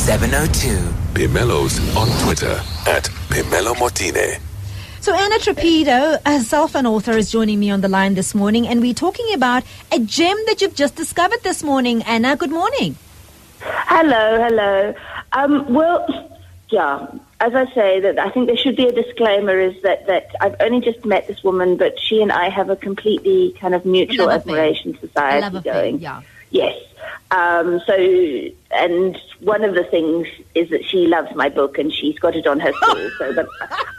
702. Phemelo's on Twitter at Phemelo Motene. So Anna Trapido, herself an author, is joining me on the line this morning, and we're talking about a gem that you've just discovered this morning. Anna, good morning. Hello, hello. Um, well, yeah, as I say, that I think there should be a disclaimer is that, that I've only just met this woman, but she and I have a completely kind of mutual Love affair. admiration society Love affair, going. yeah. Yes. Um, so, and one of the things is that she loves my book and she's got it on her stall. so, but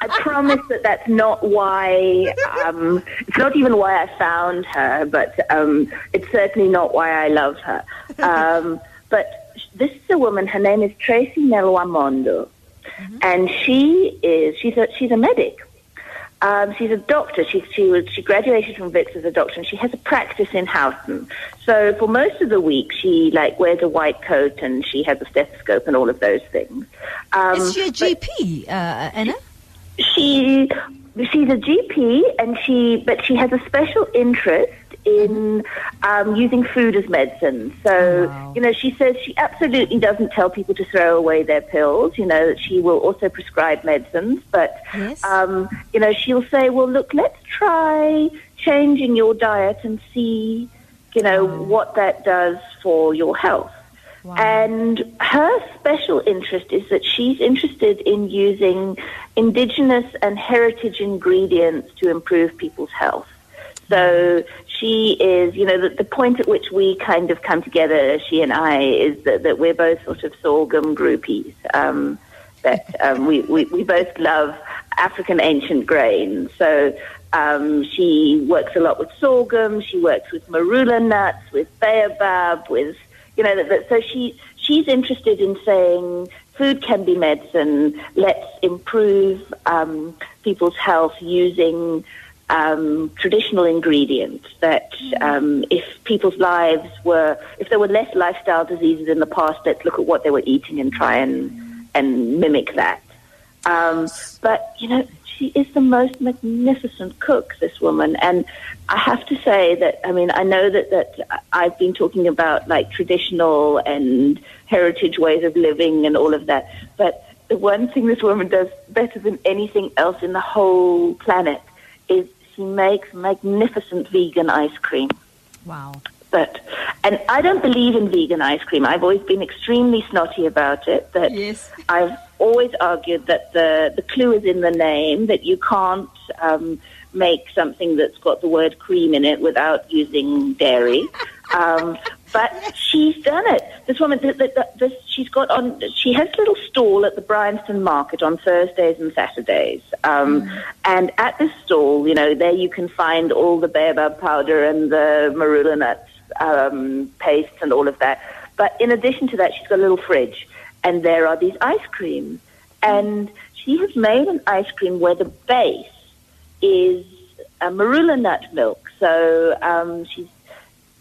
I promise that that's not why. Um, it's not even why I found her, but um, it's certainly not why I love her. Um, but this is a woman. Her name is Tracy Nelwamondo, and she is she's a she's a medic. Um, she's a doctor. She she was she graduated from Wits as a doctor, and she has a practice in Houghton. So for most of the week, she like wears a white coat and she has a stethoscope and all of those things. Um, Is she a GP, uh, Anna? she she's a GP, and she but she has a special interest in um, using food as medicine. So Wow. you know, she says she absolutely doesn't tell people to throw away their pills. You know, that she will also prescribe medicines, but Yes. um, you know, she'll say, "Well, look, let's try changing your diet and see, you know, Wow. what that does for your health." Wow. And her special interest is that she's interested in using indigenous and heritage ingredients to improve people's health. So she is, you know, the, the point at which we kind of come together, she and I, is that, that we're both sort of sorghum groupies. Um, that um, we, we, we both love African ancient grains. So um, she works a lot with sorghum. She works with marula nuts, with baobab, with you know. That, that, so she she's interested in saying food can be medicine. Let's improve um, people's health using um, traditional ingredients. That um, if people's lives were, if there were less lifestyle diseases in the past, let's look at what they were eating and try and and mimic that. Um, but you know, she is the most magnificent cook, this woman, and I have to say that I mean I know that that I've been talking about like traditional and heritage ways of living and all of that, but the one thing this woman does better than anything else in the whole planet is she makes magnificent vegan ice cream. Wow. But and I don't believe in vegan ice cream. I've always been extremely snotty about it. That Yes. I've always argued that the the clue is in the name. That you can't um, make something that's got the word cream in it without using dairy. Um, but she's done it. This woman, th th th this, she's got on. She has a little stall at the Bryanston Market on Thursdays and Saturdays. Um, And at this stall, you know, there you can find all the baobab powder and the marula nuts um, pastes and all of that. But in addition to that, she's got a little fridge, and there are these ice creams. And she has made an ice cream where the base is a marula nut milk. So um, she's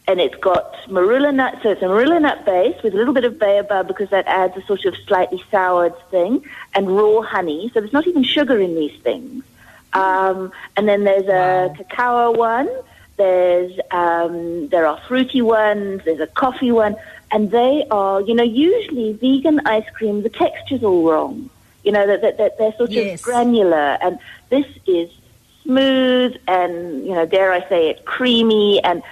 and it's got marula nut. So it's a marula nut base with a little bit of baobab because that adds a sort of slightly soured thing, and raw honey. So there's not even sugar in these things. Um, and then there's a Wow. cacao one. There's um, there are fruity ones. There's a coffee one, and they are you know usually vegan ice cream. The texture's all wrong. You know that that, that they're sort Yes. of granular, and this is smooth and you know dare I say it creamy and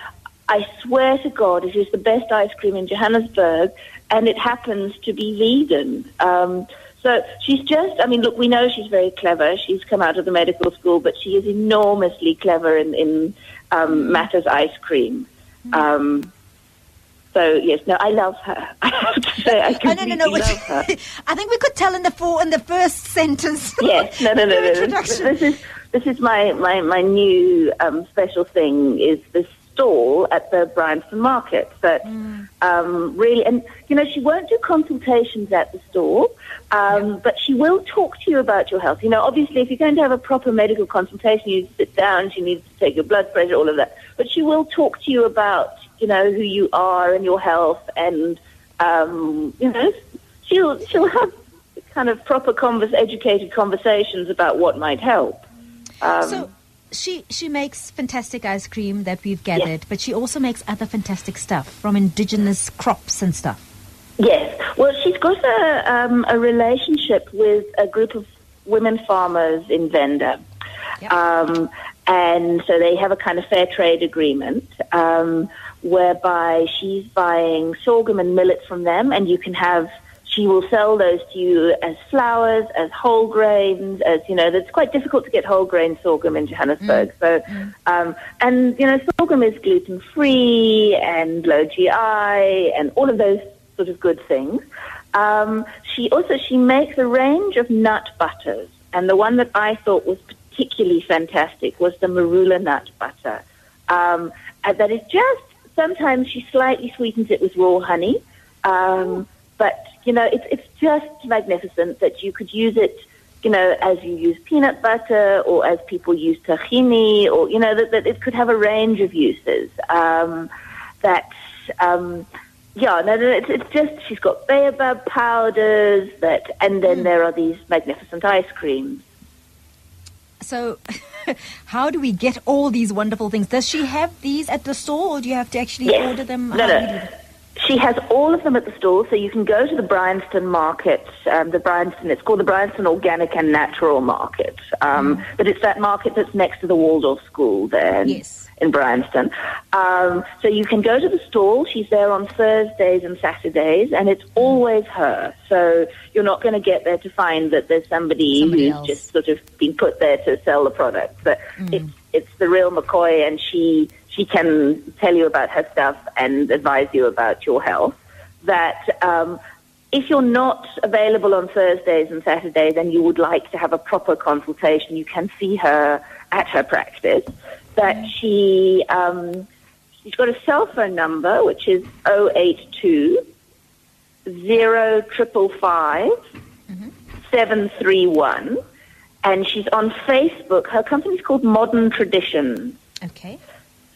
I swear to God it is the best ice cream in Johannesburg and it happens to be vegan. Um, so she's just I mean look we know she's very clever she's come out of the medical school but she is enormously clever in, in um, matters ice cream. Um, so yes, no, I love her. I have to say, I Oh, no, completely no, no. love her. I think we could tell in the four, in the first sentence. Yes, no, no, no, no. This, this is this is my my my new um, special thing is this stall at the Bryanston Market. But um, really, and you know, she won't do consultations at the store, um, but she will talk to you about your health. You know, obviously, if you're going to have a proper medical consultation, you sit down. She needs to take your blood pressure, all of that. But she will talk to you about you know who you are and your health, and um, you know, she'll she'll have kind of proper convers- educated conversations about what might help. Um, So she she makes fantastic ice cream that we've gathered, but she also makes other fantastic stuff from indigenous crops and stuff. Yes. Well, she's got a, um, a relationship with a group of women farmers in Venda. Yep. Um, and so they have a kind of fair trade agreement um, whereby she's buying sorghum and millet from them, and you can have. She will sell those to you as flours, as whole grains, as you know. It's quite difficult to get whole grain sorghum in Johannesburg. So, um, and you know, sorghum is gluten free and low GI and all of those sort of good things. Um, she also she makes a range of nut butters, and the one that I thought was particularly fantastic was the marula nut butter. Um, and that is just sometimes she slightly sweetens it with raw honey, um, but you know it's it's just magnificent that you could use it. You know, as you use peanut butter, or as people use tahini, or you know that, that it could have a range of uses. Um, that um, yeah, no, no, it's, it's just she's got baobab powders that, and then there are these magnificent ice creams. So, how do we get all these wonderful things? Does she have these at the store, or do you have to actually Yes. order them? No, no. Do we do that? She has all of them at the store, so you can go to the Bryanston Market. Um, the Bryanston, it's called the Bryanston Organic and Natural Market, um, but it's that market that's next to the Waldorf School there in, Yes. in Bryanston. Um, so you can go to the stall. She's there on Thursdays and Saturdays, and it's always her. So you're not going to get there to find that there's somebody, Somebody who's else. just sort of been put there to sell the product. But it's it's the real McCoy, and she she can tell you about her stuff and advise you about your health. That um, if you're not available on Thursdays and Saturdays, and you would like to have a proper consultation, you can see her at her practice. That she um, she's got a cell phone number which is 082 zero triple five seven three one, and she's on Facebook. Her company's called Modern Traditions. Okay.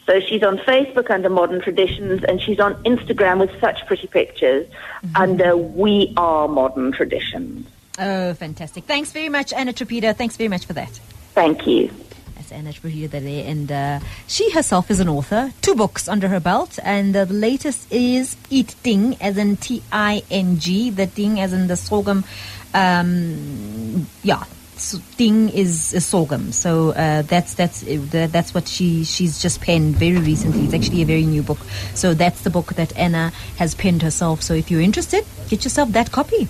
So she's on Facebook under Modern Traditions, and she's on Instagram with such pretty pictures under We Are Modern Traditions. Oh, fantastic! Thanks very much, Anna Trapido. Thanks very much for that. Thank you. That's Anna there, and uh, she herself is an author. Two books under her belt, and uh, the latest is Eat Ting, as in T I N G. The Ting, as in the sorghum. Um, yeah. So Ting is, is sorghum, so uh, that's that's that's what she she's just penned very recently. It's actually a very new book, so that's the book that Anna has penned herself. So if you're interested, get yourself that copy.